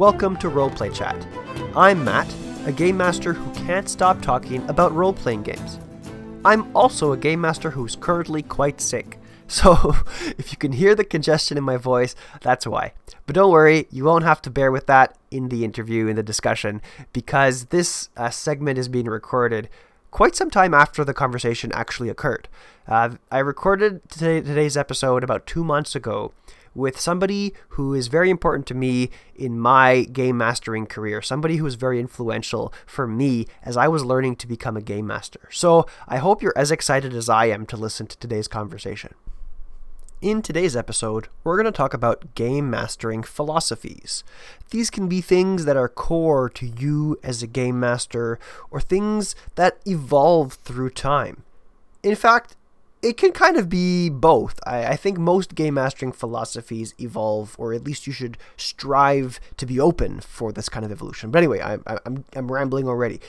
Welcome to Roleplay Chat. I'm Matt, a game master who can't stop talking about role playing games. I'm also a game master who's currently quite sick. So, if you can hear the congestion in my voice, that's why. But don't worry, you won't have to bear with that in the interview, in the discussion, because this uh, segment is being recorded quite some time after the conversation actually occurred. Uh, I recorded today, today's episode about two months ago with somebody who is very important to me in my game mastering career, somebody who was very influential for me as I was learning to become a game master. So I hope you're as excited as I am to listen to today's conversation. In today's episode, we're going to talk about game mastering philosophies. These can be things that are core to you as a game master or things that evolve through time. In fact, it can kind of be both. I, I, think most game mastering philosophies evolve, or at least you should strive to be open for this kind of evolution. But anyway, I, I, I'm, I'm rambling already.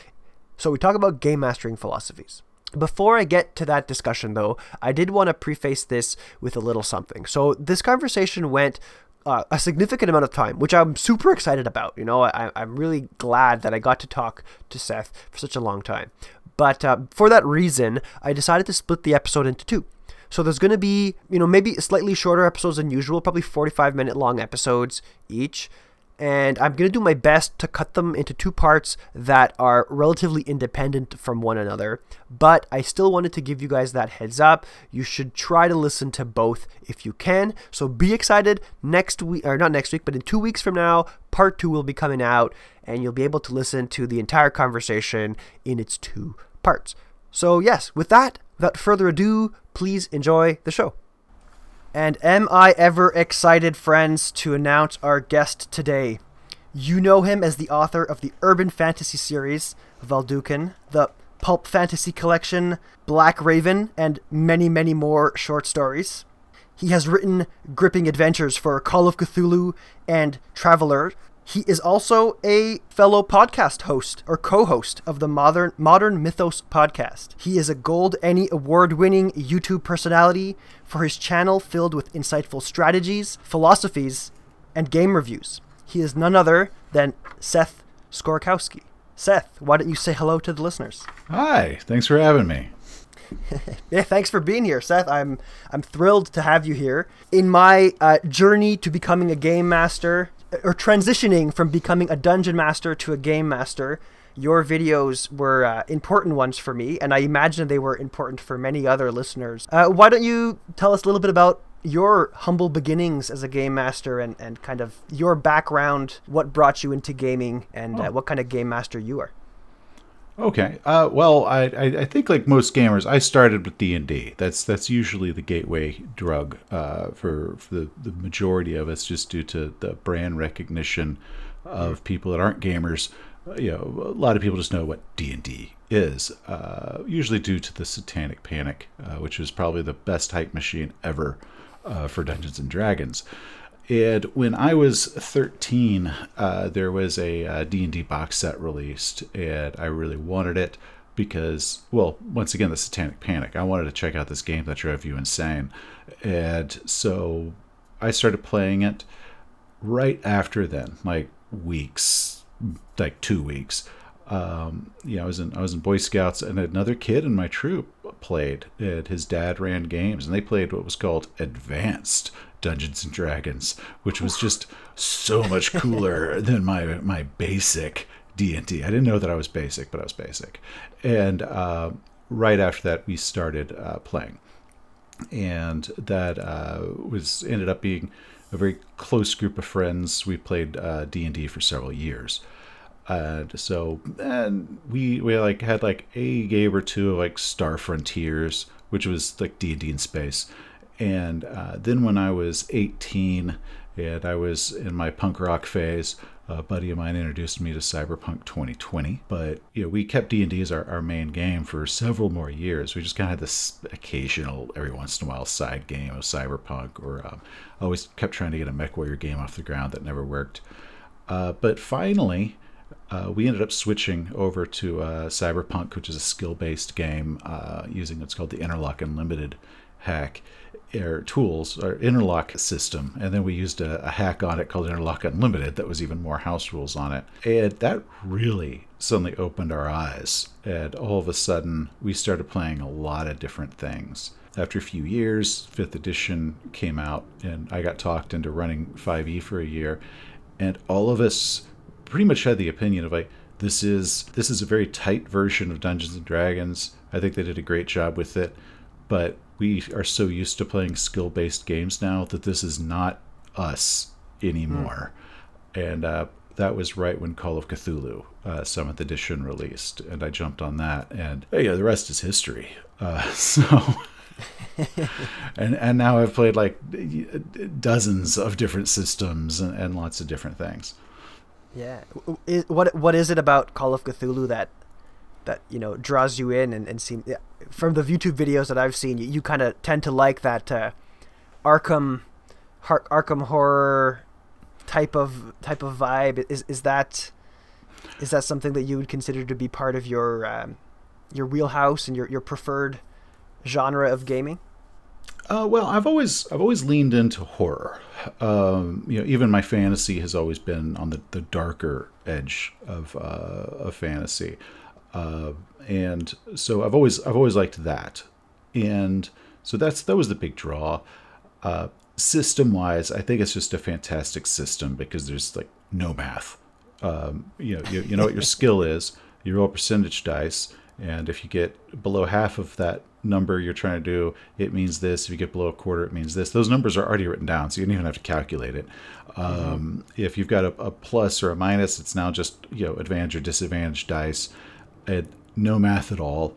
So we talk about game mastering philosophies. Before I get to that discussion, though, I did want to preface this with a little something. So this conversation went uh, a significant amount of time, which I'm super excited about. You know, I, I'm really glad that I got to talk to Seth for such a long time. But uh, for that reason, I decided to split the episode into two. So there's going to be, you know, maybe slightly shorter episodes than usual, probably 45 minute long episodes each and I'm going to do my best to cut them into two parts that are relatively independent from one another. But I still wanted to give you guys that heads up. You should try to listen to both if you can. So be excited. Next week, or not next week, but in two weeks from now, part two will be coming out, and you'll be able to listen to the entire conversation in its two parts. So, yes, with that, without further ado, please enjoy the show. And am I ever excited, friends, to announce our guest today? You know him as the author of the urban fantasy series Valducan, the pulp fantasy collection Black Raven, and many, many more short stories. He has written gripping adventures for Call of Cthulhu and Traveller, he is also a fellow podcast host or co-host of the Modern Modern Mythos podcast. He is a Gold ENnie award-winning YouTube personality for his channel filled with insightful strategies, philosophies, and game reviews. He is none other than Seth Skorkowski. Seth, why don't you say hello to the listeners? Hi, thanks for having me. yeah, thanks for being here, Seth. I'm I'm thrilled to have you here. In my uh, journey to becoming a game master, or transitioning from becoming a dungeon master to a game master, your videos were uh, important ones for me, and I imagine they were important for many other listeners. Uh, why don't you tell us a little bit about your humble beginnings as a game master and, and kind of your background, what brought you into gaming, and uh, oh. uh, what kind of game master you are? Okay. Uh, well, I, I, I, think like most gamers, I started with D and D. That's that's usually the gateway drug uh, for for the, the majority of us, just due to the brand recognition of people that aren't gamers. Uh, you know, a lot of people just know what D and D is. Uh, usually due to the Satanic Panic, uh, which was probably the best hype machine ever uh, for Dungeons and Dragons. And when I was 13, uh, there was a uh, D&D box set released, and I really wanted it because, well, once again, the Satanic Panic. I wanted to check out this game that drove you insane, and so I started playing it. Right after then, like weeks, like two weeks, um, yeah, I was in I was in Boy Scouts, and another kid in my troop played. And his dad ran games, and they played what was called advanced Dungeons and Dragons, which was just so much cooler than my my basic D and D. I didn't know that I was basic, but I was basic. And uh, right after that, we started uh, playing, and that uh, was ended up being a very close group of friends. We played uh, D and D for several years. And so, and we we like had like a game or two of like Star Frontiers, which was like D and D in space and uh, then when I was 18 and I was in my punk rock phase, a buddy of mine introduced me to Cyberpunk 2020. But you know, we kept D&D as our, our main game for several more years. We just kind of had this occasional, every once in a while, side game of Cyberpunk, or um, always kept trying to get a MechWarrior game off the ground that never worked. Uh, but finally, uh, we ended up switching over to uh, Cyberpunk, which is a skill-based game uh, using what's called the Interlock Unlimited hack or tools or interlock system and then we used a, a, hack on it called interlock unlimited that was even more house rules on it. And that really suddenly opened our eyes and all of a sudden we started playing a lot of different things. After a few years fifth edition came out and i got talked into running 5e for a year and all of us pretty much had the opinion of like this is this is a very tight version of dungeons and dragons. I think they did a great job with it but we are so used to playing skill based games now that this is not us anymore. Mm. And uh, that was right when Call of Cthulhu uh, Edition released, and I jumped on that. And yeah, the rest is history. Uh, so. and and now I've played like dozens of different systems and, and lots of different things. Yeah, what what is it about Call of Cthulhu that that you know draws you in and, and seem from the YouTube videos that I've seen, you, you kind of tend to like that uh, Arkham, Har- Arkham horror type of type of vibe. Is is that is that something that you would consider to be part of your um, your wheelhouse and your your preferred genre of gaming? Uh, well, I've always I've always leaned into horror. Um, you know, even my fantasy has always been on the, the darker edge of uh, of fantasy. Uh, and so I've always I've always liked that, and so that's that was the big draw. Uh, system wise, I think it's just a fantastic system because there's like no math. Um, you know, you, you know what your skill is. You roll percentage dice, and if you get below half of that number you're trying to do, it means this. If you get below a quarter, it means this. Those numbers are already written down, so you don't even have to calculate it. Um, mm-hmm. If you've got a, a plus or a minus, it's now just you know advantage or disadvantage dice and no math at all.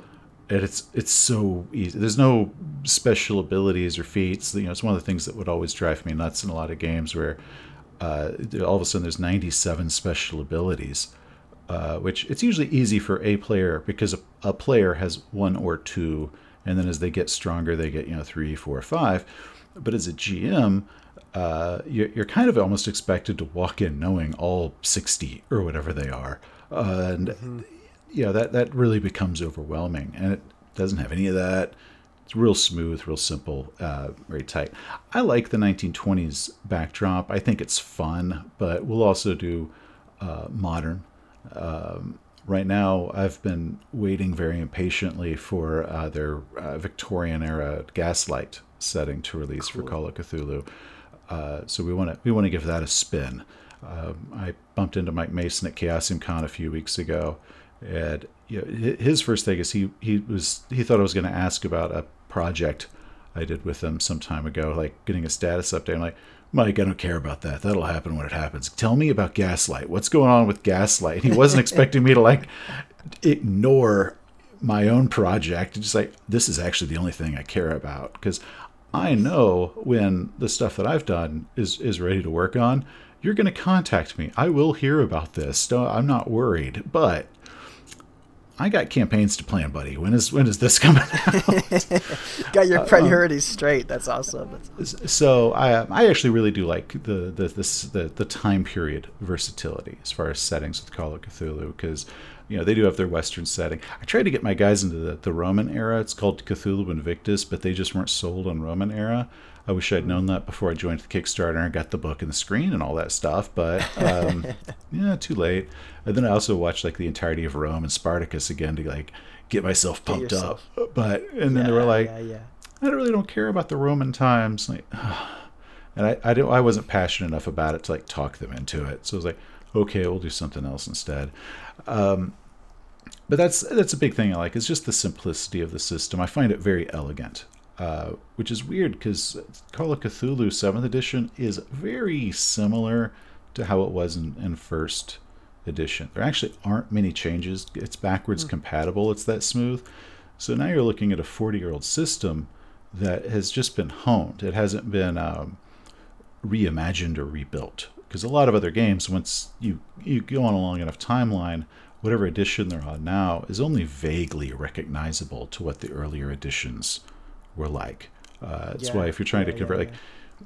And it's it's so easy. There's no special abilities or feats. You know, it's one of the things that would always drive me nuts in a lot of games where uh, all of a sudden there's 97 special abilities, uh, which it's usually easy for a player because a, a, player has one or two, and then as they get stronger, they get you know three, four, five. But as a GM, uh, you're, you're, kind of almost expected to walk in knowing all 60 or whatever they are. Uh, and mm-hmm you know that that really becomes overwhelming, and it doesn't have any of that. It's real smooth, real simple, uh, very tight. I like the 1920s backdrop. I think it's fun, but we'll also do uh, modern. Um, right now, I've been waiting very impatiently for uh, their uh, Victorian era Gaslight setting to release cool. for Call of Cthulhu. Uh, so we want to we want to give that a spin. Um, I bumped into Mike Mason at Chaosium Con a few weeks ago, and you know, his first thing is he he was he thought I was going to ask about a project I did with him some time ago, like getting a status update. I'm like, Mike, I don't care about that. That'll happen when it happens. Tell me about Gaslight. What's going on with Gaslight? And he wasn't expecting me to like ignore my own project. Just like this is actually the only thing I care about because I know when the stuff that I've done is is ready to work on. You're going to contact me. I will hear about this. I'm not worried, but I got campaigns to plan, buddy. When is when is this coming out? got your uh, priorities uh, straight. That's awesome. So I I actually really do like the the this the, the time period versatility as far as settings with Call of Cthulhu because you know they do have their Western setting. I tried to get my guys into the, the Roman era. It's called Cthulhu Invictus, but they just weren't sold on Roman era. I wish I'd known that before I joined the Kickstarter and got the book and the screen and all that stuff. But um, yeah, too late. And then I also watched like the entirety of Rome and Spartacus again to like get myself pumped get up. But and then yeah, they were like, yeah, yeah. I really don't care about the Roman times. Like, and I I, I wasn't passionate enough about it to like talk them into it. So I was like, okay, we'll do something else instead. Um, but that's that's a big thing I like. It's just the simplicity of the system. I find it very elegant. Uh, which is weird because Call of Cthulhu 7th edition is very similar to how it was in, in first edition. There actually aren't many changes. It's backwards mm. compatible. It's that smooth. So now you're looking at a 40 year old system that has just been honed. It hasn't been um, reimagined or rebuilt. Because a lot of other games, once you, you go on a long enough timeline, whatever edition they're on now is only vaguely recognizable to what the earlier editions were like. Uh, that's yeah, why if you're trying yeah, to convert, yeah, like,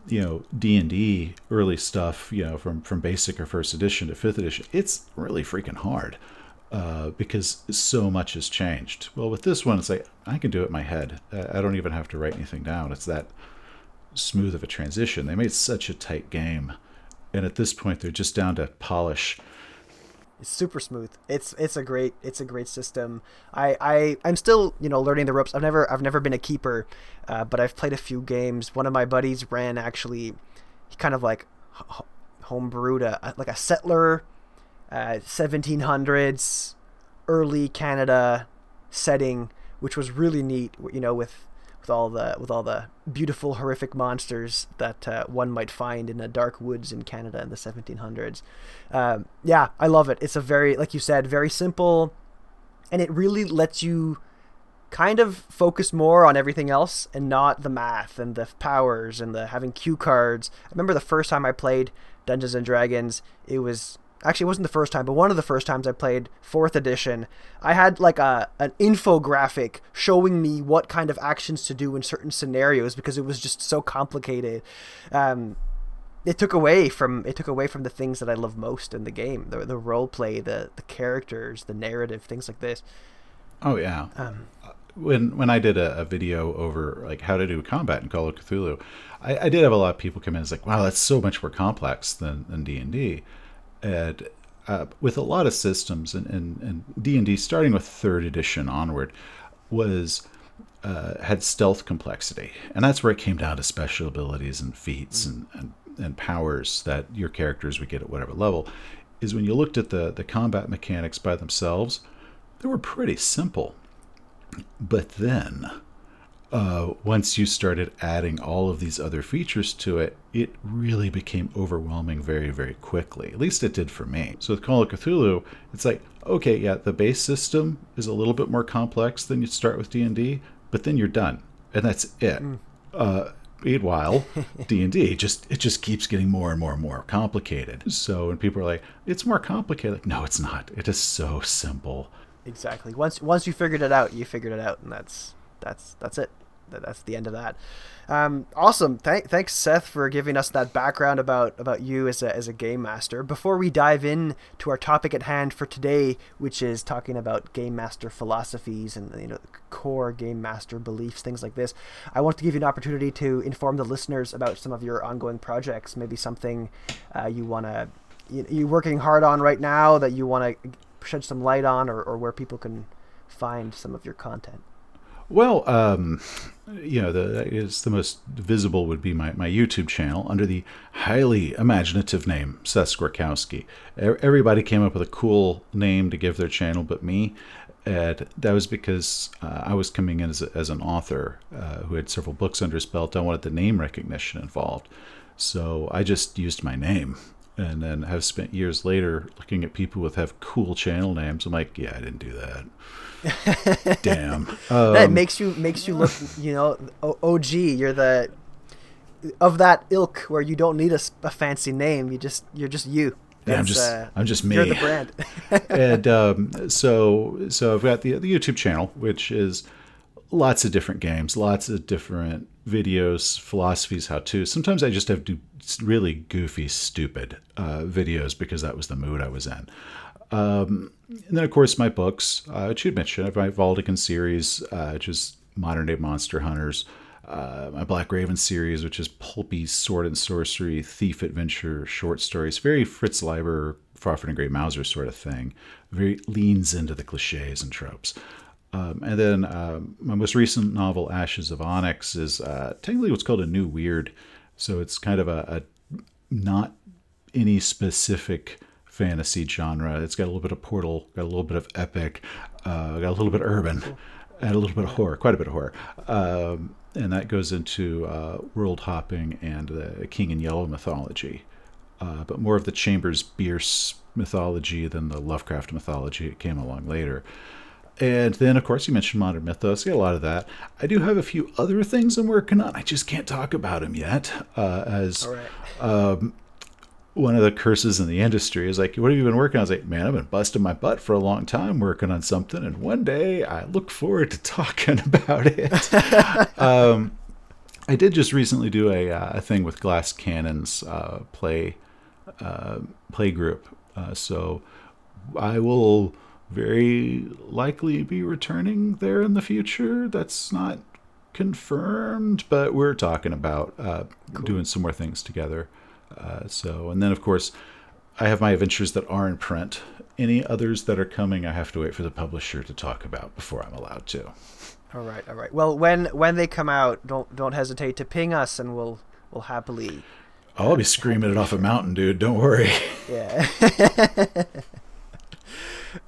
you know, D and D early stuff, you know, from from basic or first edition to fifth edition, it's really freaking hard. uh, because so much has changed. Well, with this one, it's like I can do it in my head. I don't even have to write anything down. It's that smooth of a transition. They made such a tight game, and at this point, they're just down to polish. It's super smooth. It's it's a great it's a great system. I I I'm still you know learning the ropes. I've never I've never been a keeper, uh, but I've played a few games. One of my buddies ran actually, he kind of like homebrewed a like a settler, uh, 1700s, early Canada setting, which was really neat. You know with with all the with all the beautiful horrific monsters that uh, one might find in the dark woods in Canada in the 1700s. Um, yeah, I love it. It's a very like you said, very simple, and it really lets you kind of focus more on everything else and not the math and the powers and the having cue cards. I remember the first time I played Dungeons and Dragons, it was actually it wasn't the first time, but one of the first times I played fourth edition, I had like a an infographic showing me what kind of actions to do in certain scenarios because it was just so complicated. Um, it took away from it took away from the things that I love most in the game the the role play the the characters the narrative things like this. Oh yeah. Um, when when I did a, a, video over like how to do combat in Call of Cthulhu, I, I did have a lot of people come in and it's like, wow, that's so much more complex than than D and D and uh, with a lot of systems and and and D, starting with third edition onward, was uh, had stealth complexity, and that's where it came down to special abilities and feats and, and and powers that your characters would get at whatever level. Is when you looked at the the combat mechanics by themselves, they were pretty simple, but then uh, once you started adding all of these other features to it, it really became overwhelming very, very quickly. At least it did for me. So with Call of Cthulhu, it's like, okay, yeah, the base system is a little bit more complex than you start with D&D, but then you're done. And that's it. Mm. Uh, meanwhile, D&D just it just keeps getting more and more and more complicated. So when people are like, it's more complicated, like, no, it's not. It is so simple. Exactly. Once once you figured it out, you figured it out, and that's that's that's it that's the end of that. Um, awesome. Thank, thanks, Seth, for giving us that background about, about you as a, as a game master. Before we dive in to our topic at hand for today, which is talking about game master philosophies and you know core game master beliefs, things like this, I want to give you an opportunity to inform the listeners about some of your ongoing projects. Maybe something uh, you want to you, you're working hard on right now that you want to shed some light on, or, or where people can find some of your content. Well, um, you know, the is the most visible would be my, my YouTube channel under the highly imaginative name Seth Skorkowski. Everybody came up with a cool name to give their channel, but me. And that was because uh, I was coming in as, a, as an author uh, who had several books under his belt. I wanted the name recognition involved. So I just used my name and then have spent years later looking at people with have cool channel names. I'm like, yeah, I didn't do that. Damn. Um, that makes you makes you look, you know, OG. You're the of that ilk where you don't need a, a fancy name. You just you're just you. Yeah, I'm just uh, I'm just me. You're the brand. and um, so so I've got the the YouTube channel, which is lots of different games, lots of different videos, philosophies, how to. Sometimes I just have to really goofy, stupid uh, videos because that was the mood I was in. Um, and then, of course, my books, uh, which you mentioned, my Valducan series, uh, which is modern day monster hunters, uh, my Black Raven series, which is pulpy sword and sorcery, thief adventure, short stories, very Fritz Leiber, Fafhrd and Grey Mouser sort of thing. Very leans into the cliches and tropes. Um, and then um, my most recent novel, Ashes of Onyx, is uh, technically what's called a new weird. So it's kind of a, a not any specific fantasy genre. It's got a little bit of portal, got a little bit of epic, uh, got a little bit urban, and a little bit of horror, quite a bit of horror. Um, and that goes into uh, world hopping and the King in Yellow mythology, uh, but more of the Chambers Bierce mythology than the Lovecraft mythology. It came along later. And then, of course, you mentioned modern mythos. I got a lot of that. I do have a few other things I'm working on. I just can't talk about them yet. Uh, as um, one of the curses in the industry is like, what have you been working on? I was like, man, I've been busting my butt for a long time working on something, and one day I look forward to talking about it. um, I did just recently do a, uh, a thing with Glass Cannon's uh, play uh, play group, uh, so I will very likely be returning there in the future. That's not confirmed, but we're talking about uh, cool. doing some more things together. Uh, so, and then of course, I have my adventures that are in print. Any others that are coming, I have to wait for the publisher to talk about before I'm allowed to. All right, all right. Well, when when they come out, don't don't hesitate to ping us, and we'll we'll happily. I'll be screaming it off a mountain, dude. Don't worry. Yeah.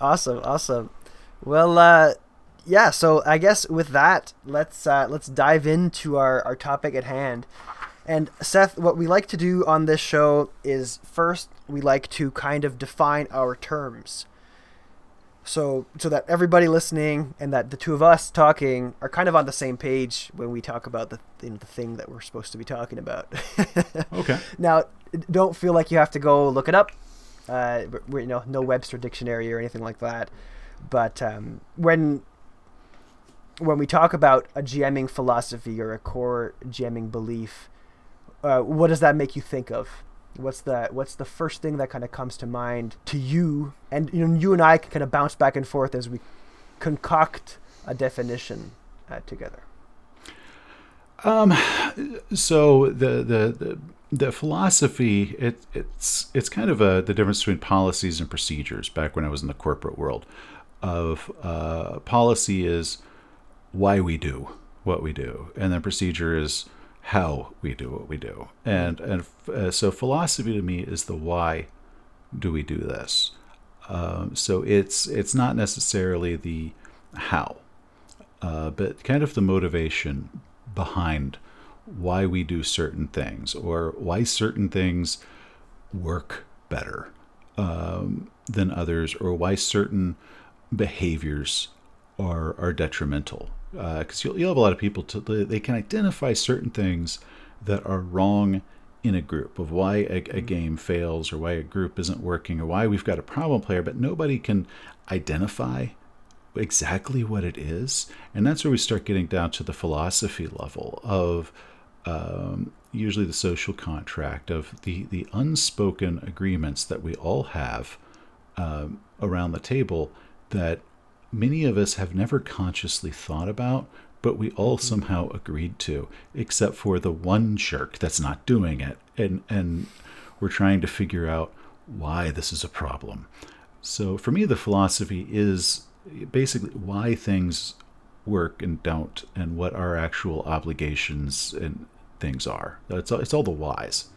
awesome, awesome. Well, uh, yeah. So I guess with that, let's uh, let's dive into our our topic at hand. And Seth, what we like to do on this show is first we like to kind of define our terms. So so that everybody listening and that the two of us talking are kind of on the same page when we talk about the you know, the thing that we're supposed to be talking about. okay. Now, don't feel like you have to go look it up. Uh, you know, no Webster dictionary or anything like that. But um, when when we talk about a GMing philosophy or a core GMing belief, uh, what does that make you think of? What's the what's the first thing that kind of comes to mind to you? And you know, you and I can kind of bounce back and forth as we concoct a definition uh, together. Um, so the the the, the philosophy it it's it's kind of a the difference between policies and procedures. Back when I was in the corporate world, of uh, policy is why we do what we do, and then procedure is how we do what we do. And and uh, so philosophy to me is the why do we do this. Um, so it's it's not necessarily the how, uh, but kind of the motivation behind why we do certain things or why certain things work better um, than others or why certain behaviors are are detrimental because uh, you'll, you'll have a lot of people to they can identify certain things that are wrong in a group of why a, a, mm-hmm. game fails or why a group isn't working or why we've got a problem player but nobody can identify exactly what it is and that's where we start getting down to the philosophy level of um, usually the social contract of the the unspoken agreements that we all have um, around the table that many of us have never consciously thought about, but we all mm-hmm. somehow agreed to, except for the one jerk that's not doing it. And, and we're trying to figure out why this is a problem. So for me, the philosophy is basically why things work and don't, and what our actual obligations and things are. It's all, it's all the whys.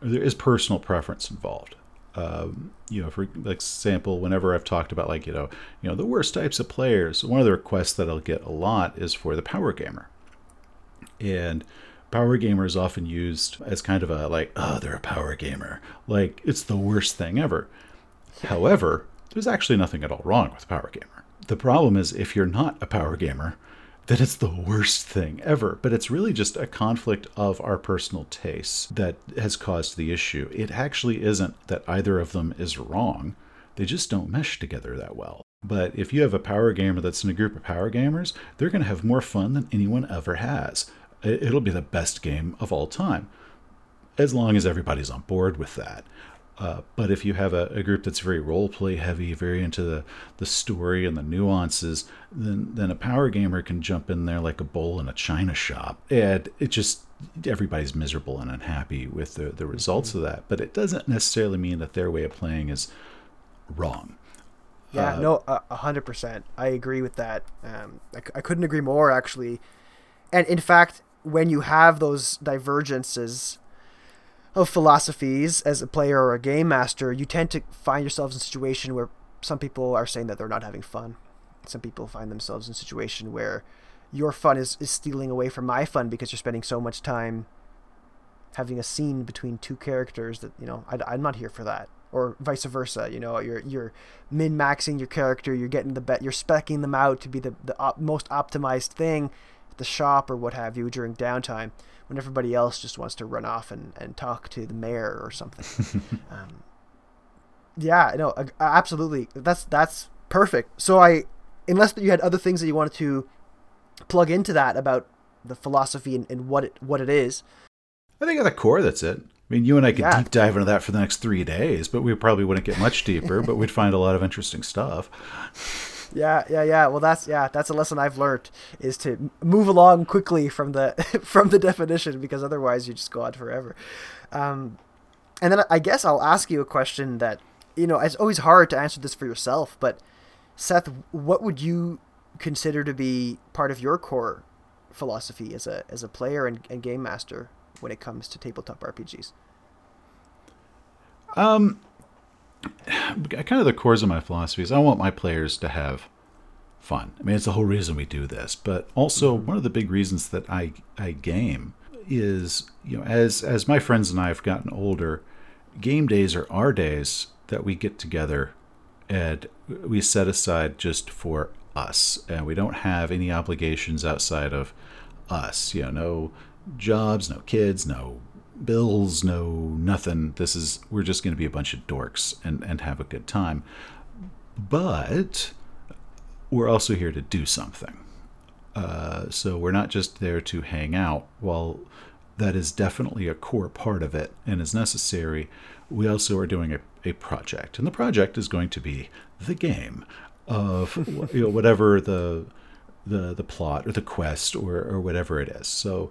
There is personal preference involved um, you know, for example, whenever I've talked about like you know, you know, the worst types of players, one of the requests that I'll get a lot is for the power gamer, and power gamer is often used as kind of a like, oh, they're a power gamer, like it's the worst thing ever. However, there's actually nothing at all wrong with power gamer. The problem is if you're not a power gamer, that it's the worst thing ever. But it's really just a conflict of our personal tastes that has caused the issue. It actually isn't that either of them is wrong, they just don't mesh together that well. But if you have a power gamer that's in a group of power gamers, they're going to have more fun than anyone ever has. It'll be the best game of all time, as long as everybody's on board with that. Uh, but if you have a, a, group that's very role play heavy, very into the, the story and the nuances, then then a power gamer can jump in there like a bull in a china shop, and it just everybody's miserable and unhappy with the, the results mm-hmm. of that. But it doesn't necessarily mean that their way of playing is wrong. Yeah, uh, no, a hundred percent. I agree with that. Um, I, I couldn't agree more, actually. And in fact, when you have those divergences of philosophies as a player or a game master, you tend to find yourselves in a situation where some people are saying that they're not having fun. Some people find themselves in a situation where your fun is, is stealing away from my fun because you're spending so much time having a scene between two characters that, you know, I, am not here for that. Or vice versa, you know, you're you're min maxing your character, you're getting the bet, you're specking them out to be the the op- most optimized thing at the shop or what have you during downtime when everybody else just wants to run off and, and talk to the mayor or something. um, yeah, no, absolutely. That's that's perfect. So I, unless you had other things that you wanted to plug into that about the philosophy and, and what it what it is. I think at the core, that's it. I mean, you and I could Yeah. deep dive into that for the next three days, but we probably wouldn't get much deeper, but we'd find a lot of interesting stuff. Yeah, yeah, yeah. Well, that's yeah, that's a lesson I've learned is to move along quickly from the from the definition because otherwise you just go on forever. Um, and then I guess I'll ask you a question that you know it's always hard to answer this for yourself, but Seth, what would you consider to be part of your core philosophy as a as a player and, and game master when it comes to tabletop RPGs? kind of the cores of my philosophy is I want my players to have fun. I mean, it's the whole reason we do this, but also mm-hmm. one of the big reasons that I I game is you know as as my friends and I have gotten older, game days are our days that we get together and we set aside just for us, and we don't have any obligations outside of us. You know, no jobs, no kids, no bills, no nothing. This is we're just going to be a bunch of dorks and and have a good time. But we're also here to do something. Uh, so we're not just there to hang out. While that is definitely a core part of it and is necessary, we also are doing a, a project, and the project is going to be the game of you know whatever the the the plot or the quest or or whatever it is. So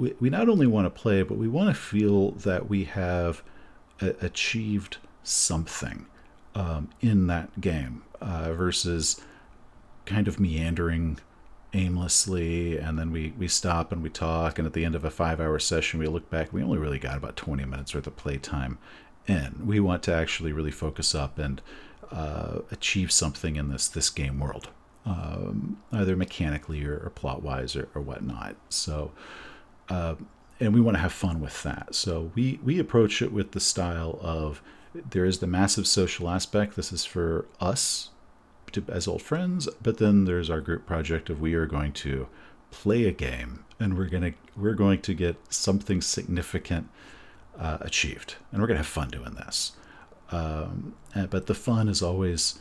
we we not only want to play, but we want to feel that we have a- achieved something um, in that game uh, versus kind of meandering aimlessly and then we, we stop and we talk and at the end of a five hour session we look back we only really got about 20 minutes worth of play time in. We want to actually really focus up and uh, achieve something in this this game world um, either mechanically or, or plot wise or, or whatnot. So uh, and we want to have fun with that. So we we approach it with the style of there is the massive social aspect. This is for us to, as old friends, but then there's our group project of we are going to play a game and we're gonna we're going to get something significant uh, achieved, and we're gonna have fun doing this. Um, but the fun is always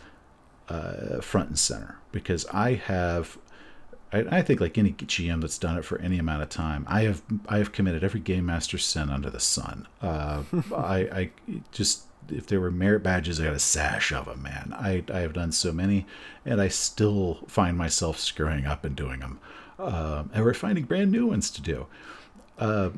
uh, front and center because I have I, I think like any GM that's done it for any amount of time, I have I have committed every game master sin under the sun. Uh, I, I just if there were merit badges, I got a sash of them, man. I I have done so many, and I still find myself screwing up and doing them, um, and we're finding brand new ones to do. Uh,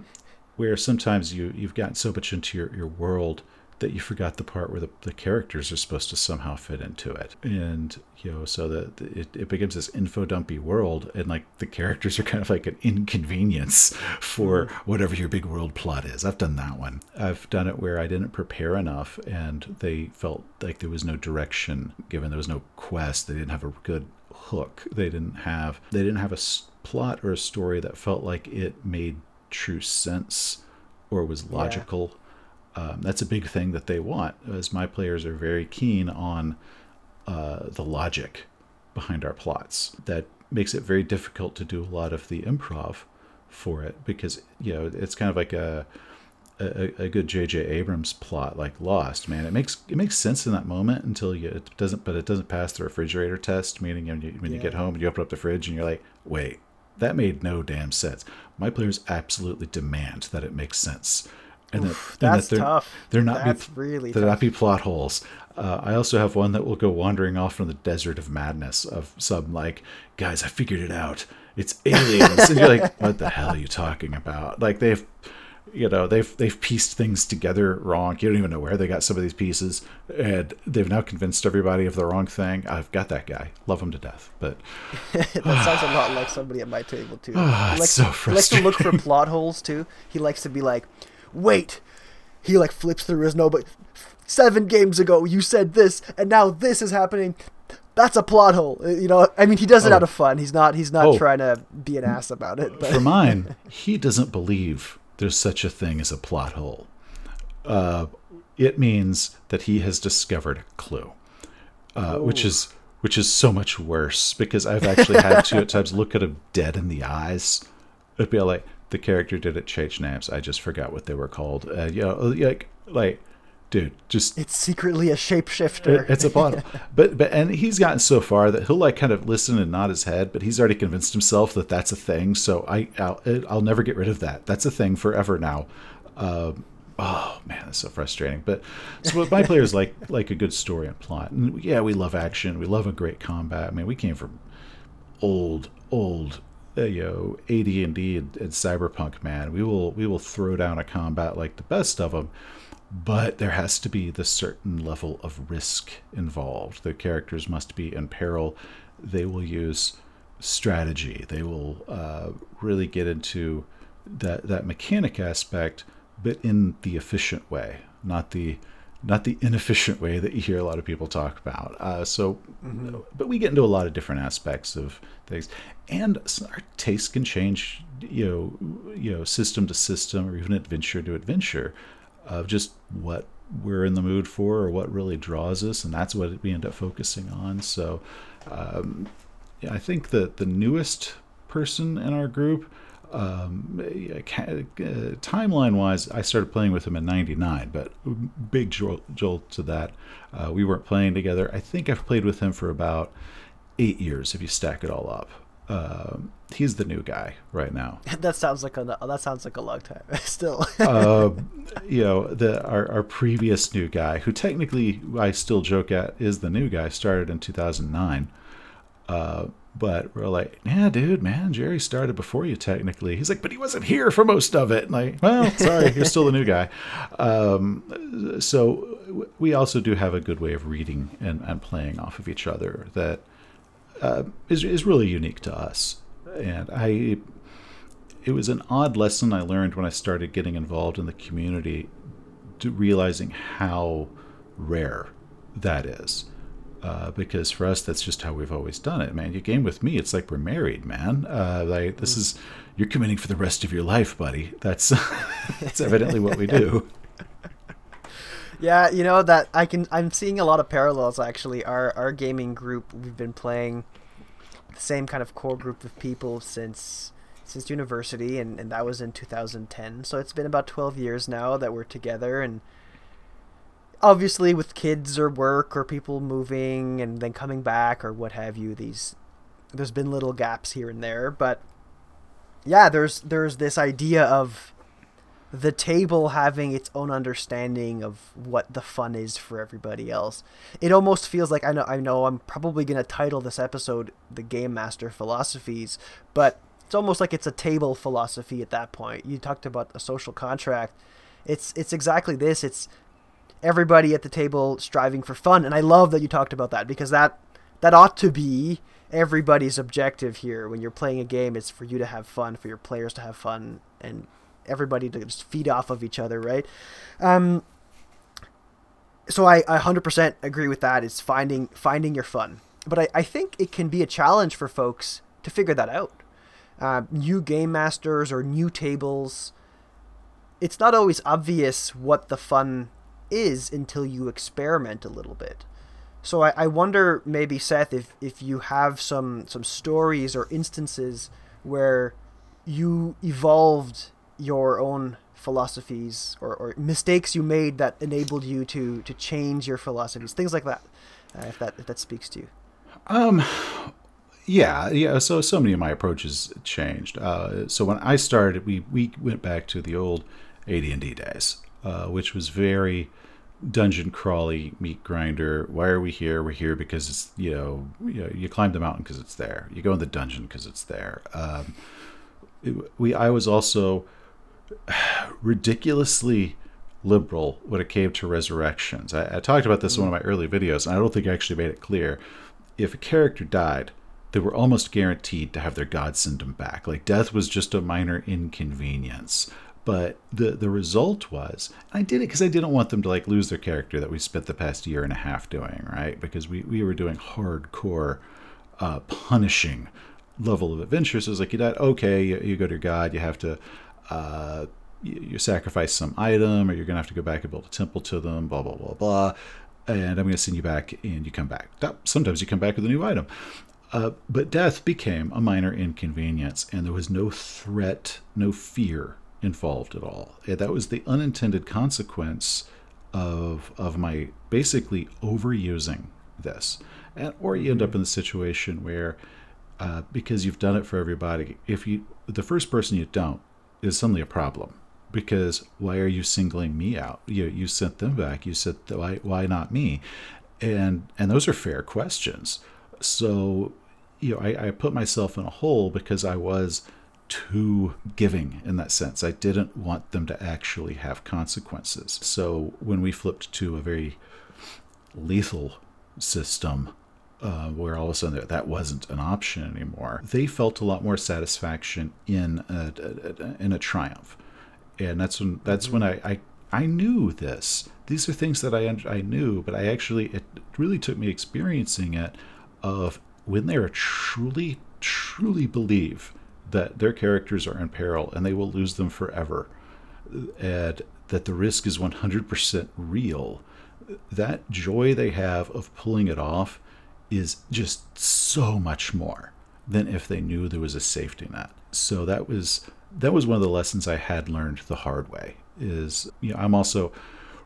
where sometimes you you've gotten so much into your, your world that you forgot the part where the, the characters are supposed to somehow fit into it. And you know so that it, it becomes this info dumpy world and like the characters are kind of like an inconvenience for mm-hmm. whatever your big world plot is. I've done that one. I've done it where i didn't prepare enough and they felt like there was no direction given. There was no quest. They didn't have a good hook. They didn't have they didn't have a s- plot or a story that felt like it made true sense or was logical um, that's a big thing that they want as my players are very keen on uh, the logic behind our plots that makes it very difficult to do a lot of the improv for it because you know it's kind of like a a, a good J.J. Abrams plot like Lost, man. It makes it makes sense in that moment until you it doesn't, but it doesn't pass the refrigerator test. Meaning, when you, when you get home and you open up the fridge and you're like, wait, that made no damn sense. My players absolutely demand that it makes sense, and Oof, that, and that's that they're, tough. They're not That's be, really they're tough. not be plot holes. Uh, I also have one that will go wandering off from the desert of madness of some like, guys, I figured it out. It's aliens, and you're like, what the hell are you talking about? Like they've, you know, they've they've pieced things together wrong. You don't even know where they got some of these pieces, and they've now convinced everybody of the wrong thing. I've got that guy, love him to death, but that sounds a lot like somebody at my table too. Ah, he, likes, so he likes to look for plot holes too. He likes to be like, "Wait," he like flips through his notebook. Seven games ago, you said this, and now this is happening. That's a plot hole. Uh, You know, I mean, he does it Oh. out of fun. He's not. He's not Oh. trying to be an ass about it. But for mine, he doesn't believe there's such a thing as a plot hole. Uh, it means that he has discovered a clue, uh, which is which is so much worse because I've actually had to at times look at him dead in the eyes. It'd be like the character didn't change names. I just forgot what they were called. Uh, you know, like like, dude, just it's secretly a shapeshifter. it- it's a bottle. but but and he's gotten so far that he'll like kind of listen and nod his head, but he's already convinced himself that that's a thing. So I I'll, I'll never get rid of that. That's a thing forever now. Um, oh man, that's so frustrating. But so what my players like like a good story and plot. And yeah, we love action. We love a great combat. I mean, we came from old old uh, you know AD&D and, and cyberpunk man. We will we will throw down a combat like the best of them. But there has to be the certain level of risk involved. The characters must be in peril. They will use strategy. They will uh, really get into that that mechanic aspect, but in the efficient way, not the not the inefficient way that you hear a lot of people talk about. Uh, so, mm-hmm. but we get into a lot of different aspects of things, and our tastes can change. You know, you know, system to system, or even adventure to adventure, of just what we're in the mood for, or what really draws us, and that's what we end up focusing on. So, um, yeah, I think that the newest person in our group um, uh, timeline wise, I started playing with him in '99, but big jolt, jolt to that. Uh, we weren't playing together. I think I've played with him for about eight years if you stack it all up. Um, he's the new guy right now. that sounds like a that sounds like a long time. Still, uh, you know, the our, our previous new guy, who technically I still joke at is the new guy, started in 2009. Uh, but we're like, yeah, dude, man, Jerry started before you technically. He's like, but he wasn't here for most of it. And like, well, sorry, you're still the new guy. Um, so we also do have a good way of reading and, and playing off of each other that uh, is is really unique to us. And I, it was an odd lesson I learned when I started getting involved in the community, realizing how rare that is uh, because for us that's just how we've always done it man. You game with me it's like we're married man. Uh, like this is you're committing for the rest of your life buddy. That's that's evidently what we do. Yeah you know that i can i'm seeing a lot of parallels actually. Our our gaming group we've been playing the same kind of core group of people since since university and, and that was in 2010 so it's been about 12 years now that we're together and obviously with kids or work or people moving and then coming back or what have you these there's been little gaps here and there but yeah there's there's this idea of the table having its own understanding of what the fun is for everybody else. It almost feels like i know i know i'm probably going to title this episode the game master philosophies but it's almost like it's a table philosophy at that point. You talked about a social contract. It's it's exactly this. It's everybody at the table striving for fun. And I love that you talked about that because that that ought to be everybody's objective here when you're playing a game. It's for you to have fun, for your players to have fun, and everybody to just feed off of each other, right? Um, so I, I 100% agree with that. It's finding finding your fun, but I, I think it can be a challenge for folks to figure that out. Uh, new game masters or new tables, it's not always obvious what the fun is until you experiment a little bit. So I, I wonder maybe Seth if, if you have some some stories or instances where you evolved your own philosophies or, or mistakes you made that enabled you to to change your philosophies things like that uh, if that if that speaks to you um yeah yeah so so many of my approaches changed uh, so when i started we we went back to the old ad&d days uh, which was very dungeon crawly meat grinder. Why are we here? We're here because it's you know you, know, you climb the mountain because it's there. You go in the dungeon because it's there. Um, it, we I was also ridiculously liberal when it came to resurrections. I, I talked about this in one of my early videos, and I don't think I actually made it clear. If a character died, they were almost guaranteed to have their god send them back. Like death was just a minor inconvenience. But the the result was I did it because I didn't want them to like lose their character that we spent the past year and a half doing, right? Because we, we were doing hardcore uh, punishing level of adventures. So it was like you died, okay, you, you, go to your god, you have to uh, you, you, sacrifice some item, or you're gonna have to go back and build a temple to them, blah blah blah blah. And I'm gonna send you back, and you come back. Sometimes you come back with a new item. Uh, but death became a minor inconvenience, and there was no threat, no fear involved at all. That was the unintended consequence of of my basically overusing this, and or you end up in the situation where uh, because you've done it for everybody, if you the first person you don't is suddenly a problem because why are you singling me out? You you sent them back. You said why why not me? And and those are fair questions. So you know I, I put myself in a hole because I was too giving in that sense. I didn't want them to actually have consequences. So when we flipped to a very lethal system, uh, where all of a sudden that, wasn't an option anymore, they felt a lot more satisfaction in a, a, in a triumph, and that's when that's when I, I I knew this. These are things that I I knew, but I actually it really took me experiencing it of when they are truly truly believe that their characters are in peril and they will lose them forever, and that the risk is 100% real. That joy they have of pulling it off is just so much more than if they knew there was a safety net. So that was that was one of the lessons I had learned the hard way. Is you know I'm also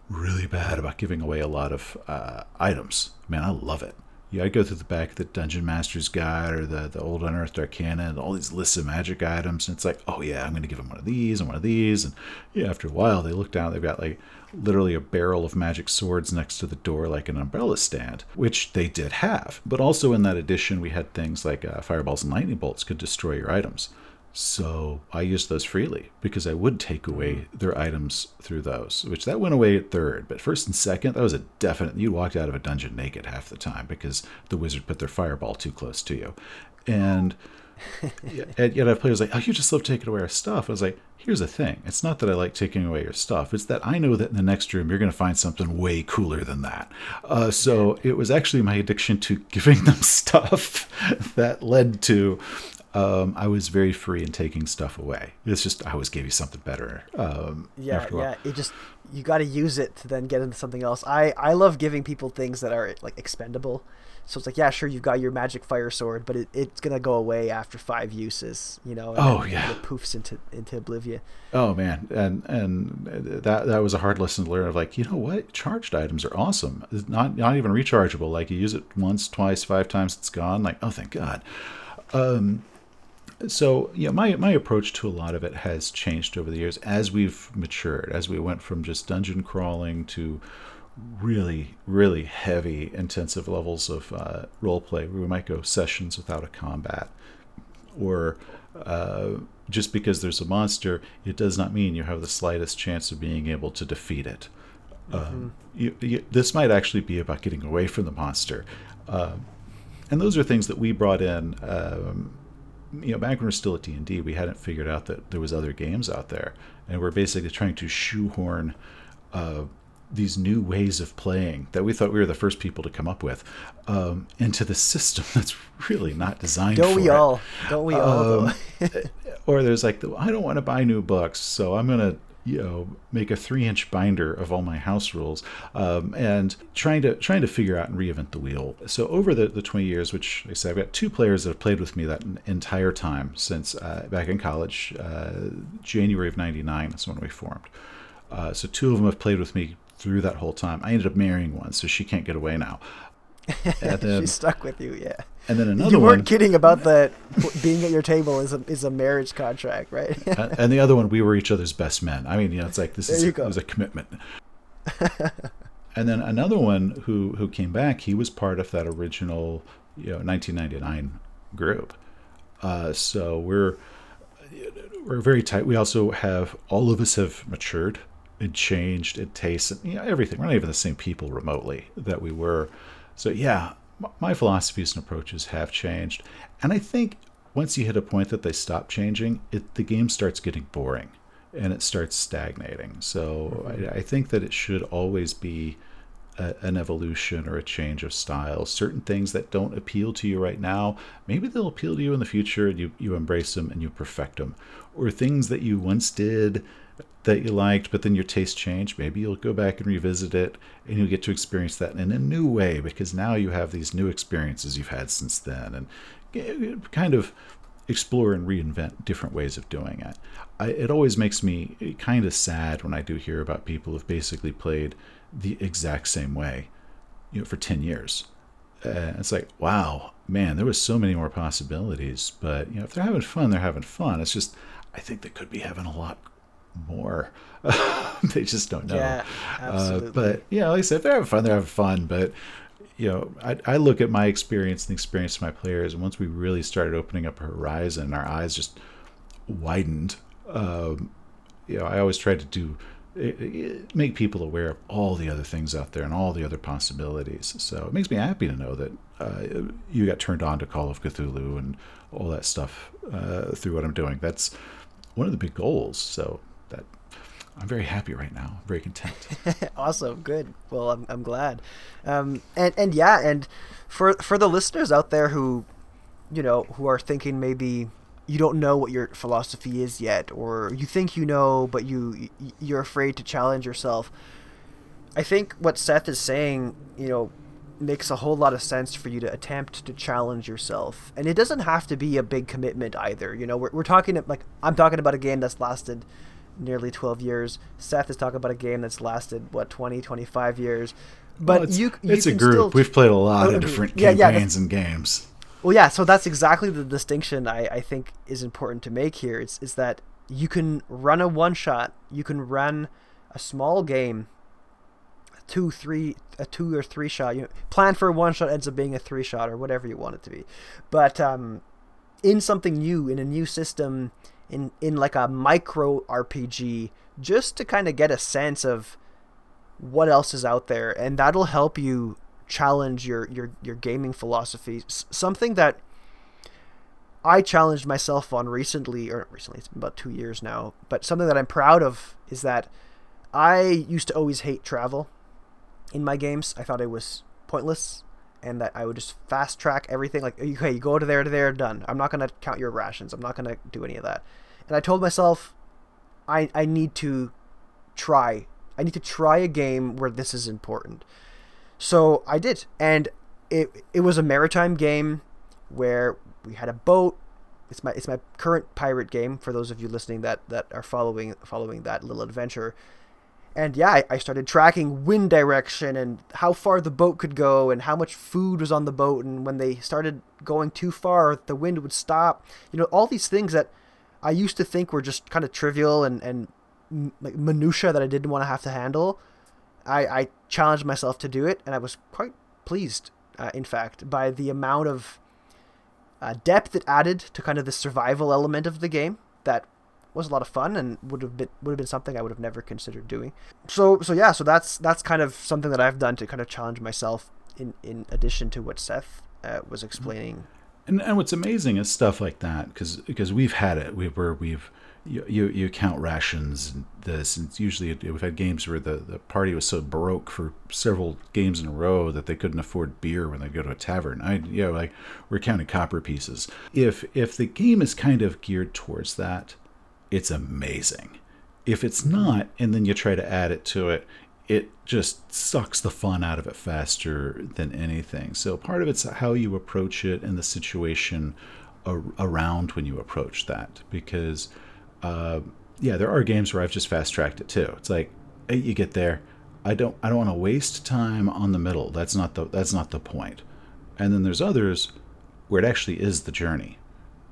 really bad about giving away a lot of uh, items. Man, I love it. Yeah, I go through the back of the Dungeon Master's Guide or the, the Old Unearthed Arcana and all these lists of magic items. And it's like, oh, yeah, I'm going to give them one of these and one of these. And yeah, after a while, they look down, they've got like literally a barrel of magic swords next to the door, like an umbrella stand, which they did have. But also in that edition, we had things like uh, fireballs and lightning bolts could destroy your items. So I used those freely because I would take away their items through those, which that went away at third. But first and second, that was a definite. You walked out of a dungeon naked half the time because the wizard put their fireball too close to you. And, and yet I have players like, oh, you just love taking away our stuff. I was like, here's the thing. It's not that I like taking away your stuff. It's that I know that in the next room you're going to find something way cooler than that. Uh, so it was actually my addiction to giving them stuff that led to um, I was very free in taking stuff away. It's just I always gave you something better. Um, yeah, yeah. It just you got to use it to then get into something else. I I love giving people things that are like expendable. So it's like, yeah, sure, you've got your magic fire sword, but it, it's gonna go away after five uses, you know. oh yeah, it poofs into into oblivion. Oh man, and and that that was a hard lesson to learn. Of like, you know what, charged items are awesome. It's not not even rechargeable. Like you use it once, twice, five times, it's gone. Like, oh thank God. Um, so yeah, my my approach to a lot of it has changed over the years as we've matured, as we went from just dungeon crawling to really really heavy intensive levels of uh, role play where we might go sessions without a combat or uh, just because there's a monster it does not mean you have the slightest chance of being able to defeat it. Mm-hmm. um, you, you, this might actually be about getting away from the monster. Uh, and those are things that we brought in um, you know, back when we are still at D and D, we hadn't figured out that there was other games out there, and we're basically trying to shoehorn uh, these new ways of playing that we thought we were the first people to come up with um, into the system that's really not designed. Don't we it. all? Don't we all? Um, or there's like, I don't want to buy new books, so I'm gonna you know make a three inch binder of all my house rules um, and trying to trying to figure out and reinvent the wheel. So over the, the 20 years which i said i've got two players that have played with me that entire time since uh, back in college uh, january of 99 is when we formed. Uh, so two of them have played with me through that whole time. I ended up marrying one so she can't get away now. And then, She's stuck with you, yeah. And then another You weren't one, kidding about that. being at your table is a is a marriage contract, right? and the other one, we were each other's best men. I mean, you know, it's like this there is it was a commitment. and then another one who who came back, he was part of that original, you know, 1999 group. Uh, so we're we're very tight. We also have all of us have matured and changed and tastes and you know, everything. We're not even the same people remotely that we were so, yeah, my philosophies and approaches have changed. And I think once you hit a point that they stop changing, it, the game starts getting boring and it starts stagnating. So, mm-hmm. I, I think that it should always be a, an evolution or a change of style. Certain things that don't appeal to you right now, maybe they'll appeal to you in the future and you, you embrace them and you perfect them. Or things that you once did that you liked, but then your taste changed. Maybe you'll go back and revisit it and you'll get to experience that in a new way because now you have these new experiences you've had since then and kind of explore and reinvent different ways of doing it. I, it always makes me kind of sad when I do hear about people who've basically played the exact same way, you know, for 10 years. Uh, it's like, wow, man, there was so many more possibilities. But you know, if they're having fun, they're having fun. It's just, I think they could be having a lot more. they just don't know. Yeah, absolutely. Uh, but yeah, like I said, if they're having fun, they're having fun. But you know, I, I look at my experience and the experience of my players, and once we really started opening up a horizon, our eyes just widened. Um, you know, I always try to do make people aware of all the other things out there and all the other possibilities. So it makes me happy to know that uh, you got turned on to Call of Cthulhu and all that stuff uh, through what I'm doing. That's one of the big goals. So that I'm very happy right now. I'm very content. awesome, good. Well, I'm I'm glad. Um, and and yeah, and for for the listeners out there who, you know, who are thinking maybe you don't know what your philosophy is yet, or you think you know, but you you're afraid to challenge yourself. I think what Seth is saying, you know, makes a whole lot of sense for you to attempt to challenge yourself, and it doesn't have to be a big commitment either. You know, we're we're talking like I'm talking about a game that's lasted nearly 12 years. Seth is talking about a game that's lasted what 20, 25 years. But well, it's, you, you it's a group. Still... We've played a lot of different yeah, campaigns yeah, and games. Well, yeah, so that's exactly the distinction I, I think is important to make here. Is, is that you can run a one shot, you can run a small game, two, three, a two or three shot. You know, plan for a one shot ends up being a three shot or whatever you want it to be. But um, in something new, in a new system, in in like a micro RPG, just to kind of get a sense of what else is out there, and that'll help you challenge your your your gaming philosophy. S- something that I challenged myself on recently, or recently, it's been about two years now, but something that I'm proud of is that I used to always hate travel in my games. I thought it was pointless and that I would just fast track everything. Like, okay, you go to there, to there, done. I'm not to count your rations. I'm not to do any of that. And I told myself, I, I need to try. I need to try a game where this is important. So I did, and it it was a maritime game where we had a boat. It's my it's my current pirate game for those of you listening that that are following following that little adventure. And yeah, I, I started tracking wind direction and how far the boat could go and how much food was on the boat. And when they started going too far, the wind would stop. You know, all these things that I used to think were just kind of trivial and and like minutia that I didn't want to have to handle I, I challenged myself to do it, and I was quite pleased, uh, in fact, by the amount of uh, depth it added to kind of the survival element of the game. That was a lot of fun and would have been would have been something I would have never considered doing. So so yeah, so that's that's kind of something that I've done to kind of challenge myself in in addition to what Seth uh, was explaining. And and what's amazing is stuff like that because because we've had it we, where we've you, you, you count rations and this and it's usually we've had games where the, the party was so broke for several games in a row that they couldn't afford beer when they go to a tavern i you know like we're counting copper pieces if if the game is kind of geared towards that it's amazing if it's not and then you try to add it to it it just sucks the fun out of it faster than anything so part of it's how you approach it and the situation around when you approach that because uh, yeah, there are games where I've just fast tracked it too. It's like hey, you get there, I don't I don't want to waste time on the middle. That's not the that's not the point. And then there's others where it actually is the journey.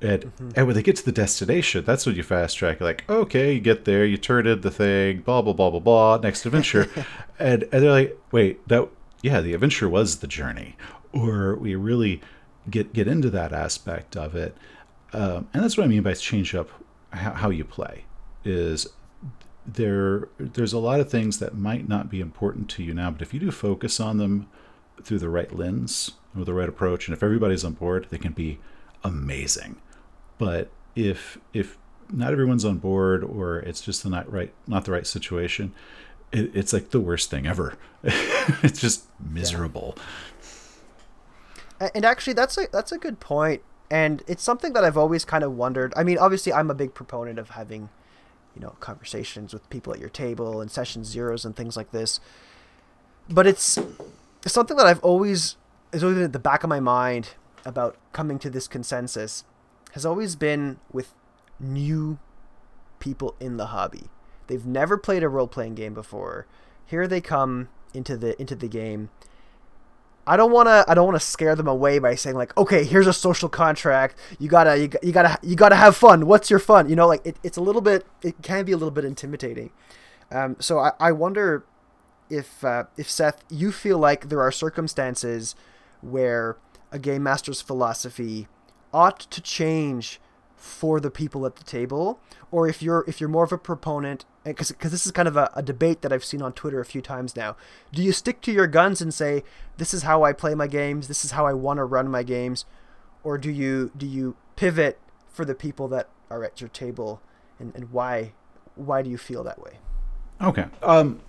And, mm-hmm. and when they get to the destination, that's when you fast track. You're like, okay, you get there, you turn the thing, blah blah blah blah blah. Next adventure, and and they're like, wait, that yeah, the adventure was the journey, or we really get get into that aspect of it. Um, and that's what I mean by change up how, how you play is there there's a lot of things that might not be important to you now but if you do focus on them through the right lens or the right approach and if everybody's on board they can be amazing but if if not everyone's on board or it's just the not right not the right situation it, it's like the worst thing ever it's just miserable yeah. and actually that's a that's a good point and it's something that I've always kind of wondered. I mean, obviously, I'm a big proponent of having, you know, conversations with people at your table and session zeros and things like this. But it's something that I've always is always been at the back of my mind about coming to this consensus has always been with new people in the hobby. They've never played a role playing game before. Here they come into the into the game. I don't want to I don't want to scare them away by saying like okay here's a social contract. You gotta you, you gotta you gotta have fun. What's your fun? You know like it, it's a little bit it can be a little bit intimidating. Um, so I, I wonder if uh, if Seth you feel like there are circumstances where a game master's philosophy ought to change for the people at the table or if you're if you're more of a proponent because because this is kind of a, a debate that I've seen on Twitter a few times now. Do you stick to your guns and say this is how I play my games, this is how I want to run my games, or do you do you pivot for the people that are at your table, and, and why why do you feel that way? Okay. Um,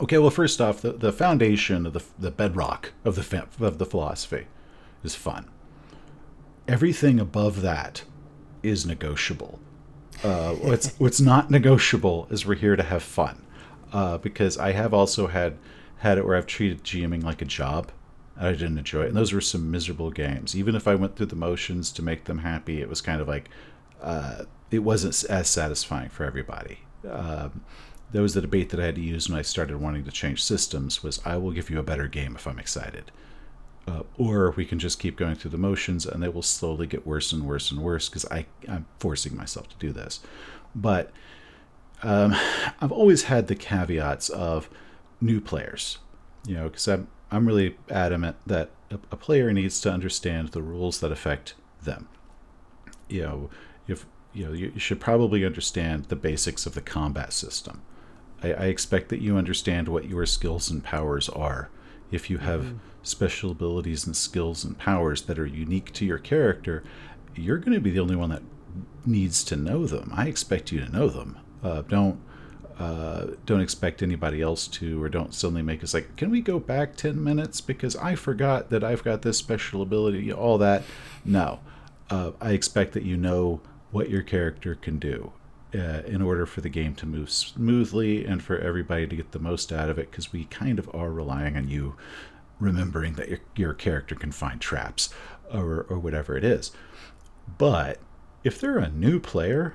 okay. Well, first off, the, the foundation of the the bedrock of the of the philosophy is fun. Everything above that is negotiable. Uh, what's what's not negotiable is we're here to have fun, uh, because I have also had had it where I've treated GMing like a job, and I didn't enjoy it. And those were some miserable games. Even if I went through the motions to make them happy, it was kind of like uh, it wasn't as satisfying for everybody. Um, that was the debate that I had to use when I started wanting to change systems. Was I will give you a better game if I'm excited. Uh, or we can just keep going through the motions and they will slowly get worse and worse and worse because I'm forcing myself to do this. But um, I've always had the caveats of new players, you know, because I'm, I'm really adamant that a, a, player needs to understand the rules that affect them. You know, if you know, you, should probably understand the basics of the combat system. I, I expect that you understand what your skills and powers are. If you have mm-hmm special abilities and skills and powers that are unique to your character, you're going to be the only one that needs to know them. I expect you to know them. Uh, don't uh, don't expect anybody else to, or don't suddenly make us like, can we go back ten minutes because I forgot that I've got this special ability. All that, no. Uh, I expect that you know what your character can do. Uh, in order for the game to move smoothly and for everybody to get the most out of it, because we kind of are relying on you remembering that your, your character can find traps or, or whatever it is. But if they're a new player,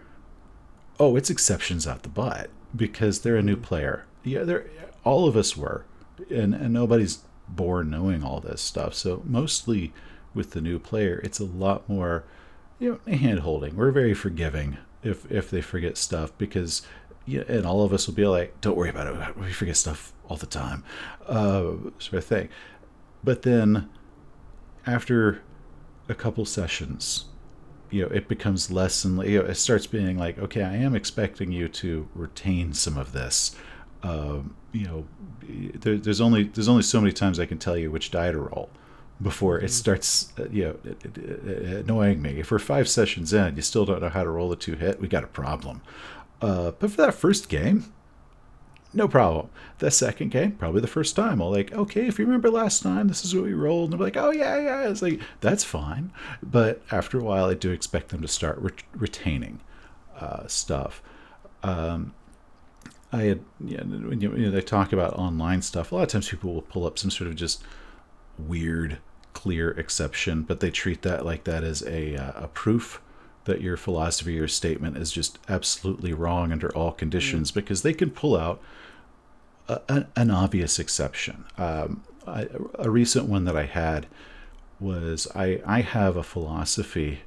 oh, it's exceptions out the butt because they're a new player. Yeah, they're all of us were, and and nobody's born knowing all this stuff. So mostly with the new player, it's a lot more, you know, hand holding. We're very forgiving if if they forget stuff because, yeah, and all of us will be like, don't worry about it. We forget stuff all the time, uh, sort of thing. But then after a couple sessions, you know, it becomes less and you know, it starts being like, okay, I am expecting you to retain some of this. Um, you know, there, there's only there's only so many times I can tell you which die to roll before it mm-hmm. starts, uh, you know, annoying me. If we're five sessions in, you still don't know how to roll a to hit, we got a problem. Uh, but for that first game, no problem. The second game, probably the first time, I'll like, okay, if you remember last time, this is what we rolled. And they're like, oh, yeah, yeah. It's like, that's fine. But after a while, I do expect them to start re- retaining uh, stuff. Um, I had, you know, when you, you know, they talk about online stuff, a lot of times people will pull up some sort of just weird, clear exception, but they treat that like that as a, uh, a proof that your philosophy or statement is just absolutely wrong under all conditions mm. because they can pull out a, an obvious exception. Um, I, a recent one that I had was I, I have a philosophy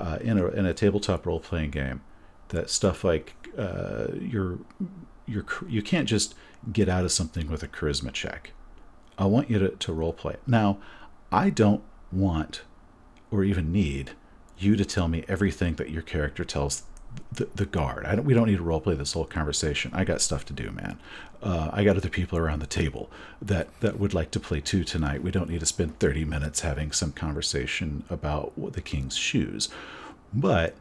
uh, in, a, in a tabletop role playing game that stuff like uh, you're, you're, you can't just get out of something with a charisma check. I want you to, to role play. Now, I don't want or even need you to tell me everything that your character tells the, the guard. I don't, we don't need to roleplay this whole conversation. I got stuff to do, man. Uh, I got other people around the table that, that would like to play too tonight. We don't need to spend 30 minutes having some conversation about the king's shoes. But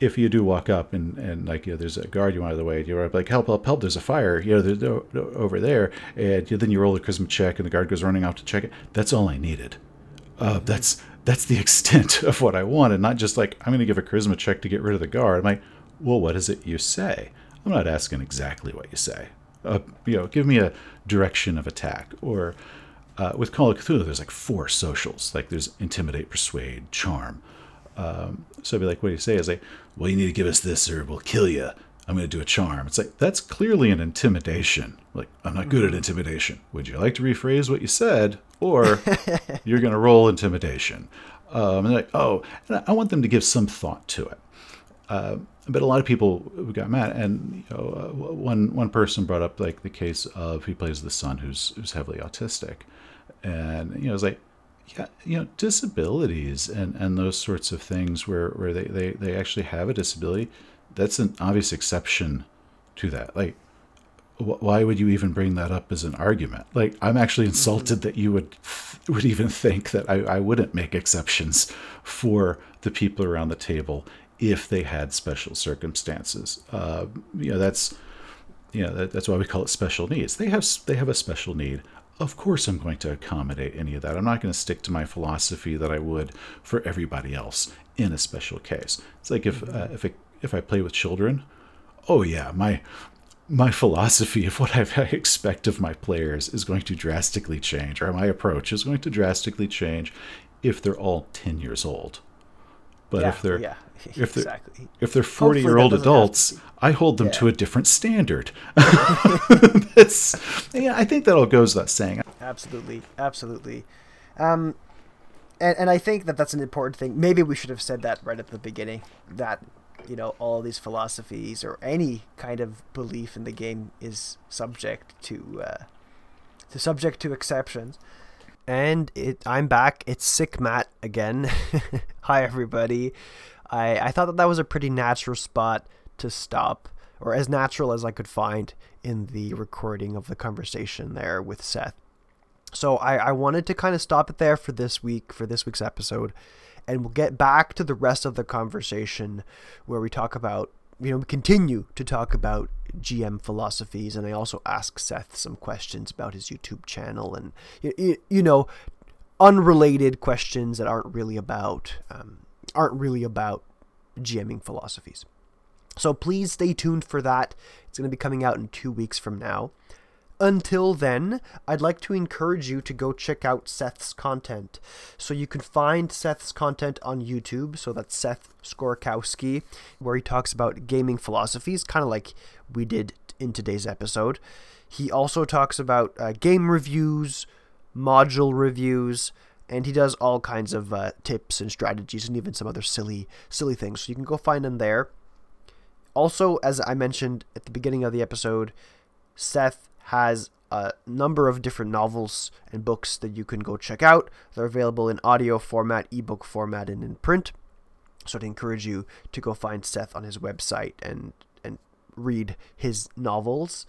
if you do walk up and, and like you know, there's a guard you want out of the way, you're like help help help there's a fire you know over there and then you roll a charisma check and the guard goes running off to check it. That's all I needed. Uh, that's that's the extent of what I want, and not just like I'm going to give a charisma check to get rid of the guard. I'm like, well, what is it you say? I'm not asking exactly what you say. Uh, you know, give me a direction of attack. Or uh, with Call of Cthulhu, there's like four socials. Like there's intimidate, persuade, charm. Um, so I'd be like, what do you say? Is like, well, you need to give us this, or we'll kill you. I'm going to do a charm. It's like that's clearly an intimidation. Like I'm not good at mm-hmm. intimidation. Would you like to rephrase what you said? Or you're going to roll intimidation. Um, and like, oh, and I want them to give some thought to it. Uh, but a lot of people got mad, and you know, uh, one one person brought up like the case of he plays the son who's who's heavily autistic, and you know, it's like, yeah, you know, disabilities and and those sorts of things where where they they they actually have a disability, that's an obvious exception to that. Like, why would you even bring that up as an argument? Like, I'm actually mm-hmm. insulted mm-hmm. that you would would even think that I, I wouldn't make exceptions for the people around the table if they had special circumstances. Uh, you know, that's you know that, that's why we call it special needs. They have they have a special need. Of course, I'm going to accommodate any of that. I'm not going to stick to my philosophy that I would for everybody else in a special case. It's like if uh, if it, if I play with children, oh yeah, my my philosophy of what I expect of my players is going to drastically change, or my approach is going to drastically change if they're all 10 years old. But yeah, if they're yeah, if they're exactly. if they're 40 year old adults, I hold them yeah. to a different standard. That's yeah, I think that all goes without saying. Absolutely, absolutely. Um, and, and I think that that's an important thing. Maybe we should have said that right at the beginning. That you know all these philosophies or any kind of belief in the game is subject to uh, to subject to exceptions. And it, I'm back. It's sick Matt again. Hi everybody. I I thought that that was a pretty natural spot to stop, or as natural as I could find in the recording of the conversation there with Seth. So I, I wanted to kind of stop it there for this week, for this week's episode and we'll get back to the rest of the conversation where we talk about you know we continue to talk about GM philosophies and I also ask Seth some questions about his YouTube channel and you, you know unrelated questions that aren't really about um, aren't really about GMing philosophies. So please stay tuned for that. It's going to be coming out in 2 weeks from now. Until then, I'd like to encourage you to go check out Seth's content. So you can find Seth's content on YouTube. So that's Seth Skorkowski, where he talks about gaming philosophies, kind of like we did in today's episode. He also talks about uh, game reviews, module reviews, and he does all kinds of uh, tips and strategies and even some other silly, silly things. So you can go find him there. Also, as I mentioned at the beginning of the episode, Seth has a number of different novels and books that you can go check out. They're available in audio format, ebook format, and in print. So I'd encourage you to go find Seth on his website and and read his novels.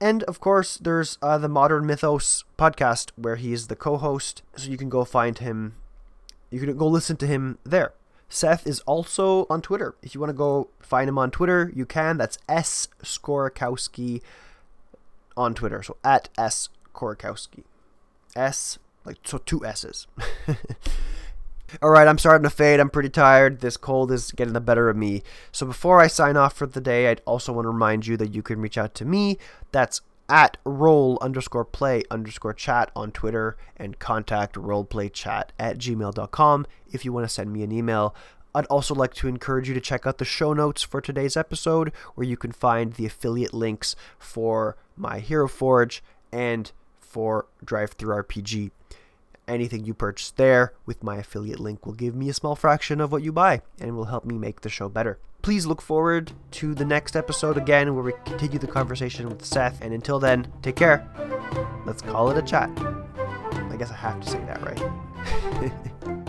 And of course, there's uh, the Modern Mythos podcast where he is the co-host, so you can go find him. You can go listen to him there. Seth is also on Twitter. If you want to go find him on Twitter, you can. That's S Skorkowski on Twitter. So at S Skorkowski. S, like, so two S's. All right, I'm starting to fade. I'm pretty tired. This cold is getting the better of me. So before I sign off for the day, I'd also want to remind you that you can reach out to me. That's at roll underscore play underscore chat on Twitter and contact roleplaychat at gmail.com if you want to send me an email. I'd also like to encourage you to check out the show notes for today's episode, where you can find the affiliate links for my Hero Forge and for DriveThruRPG. Anything you purchase there with my affiliate link will give me a small fraction of what you buy and will help me make the show better. Please look forward to the next episode again where we continue the conversation with Seth. And until then, take care. Let's call it a chat. I guess I have to say that, right?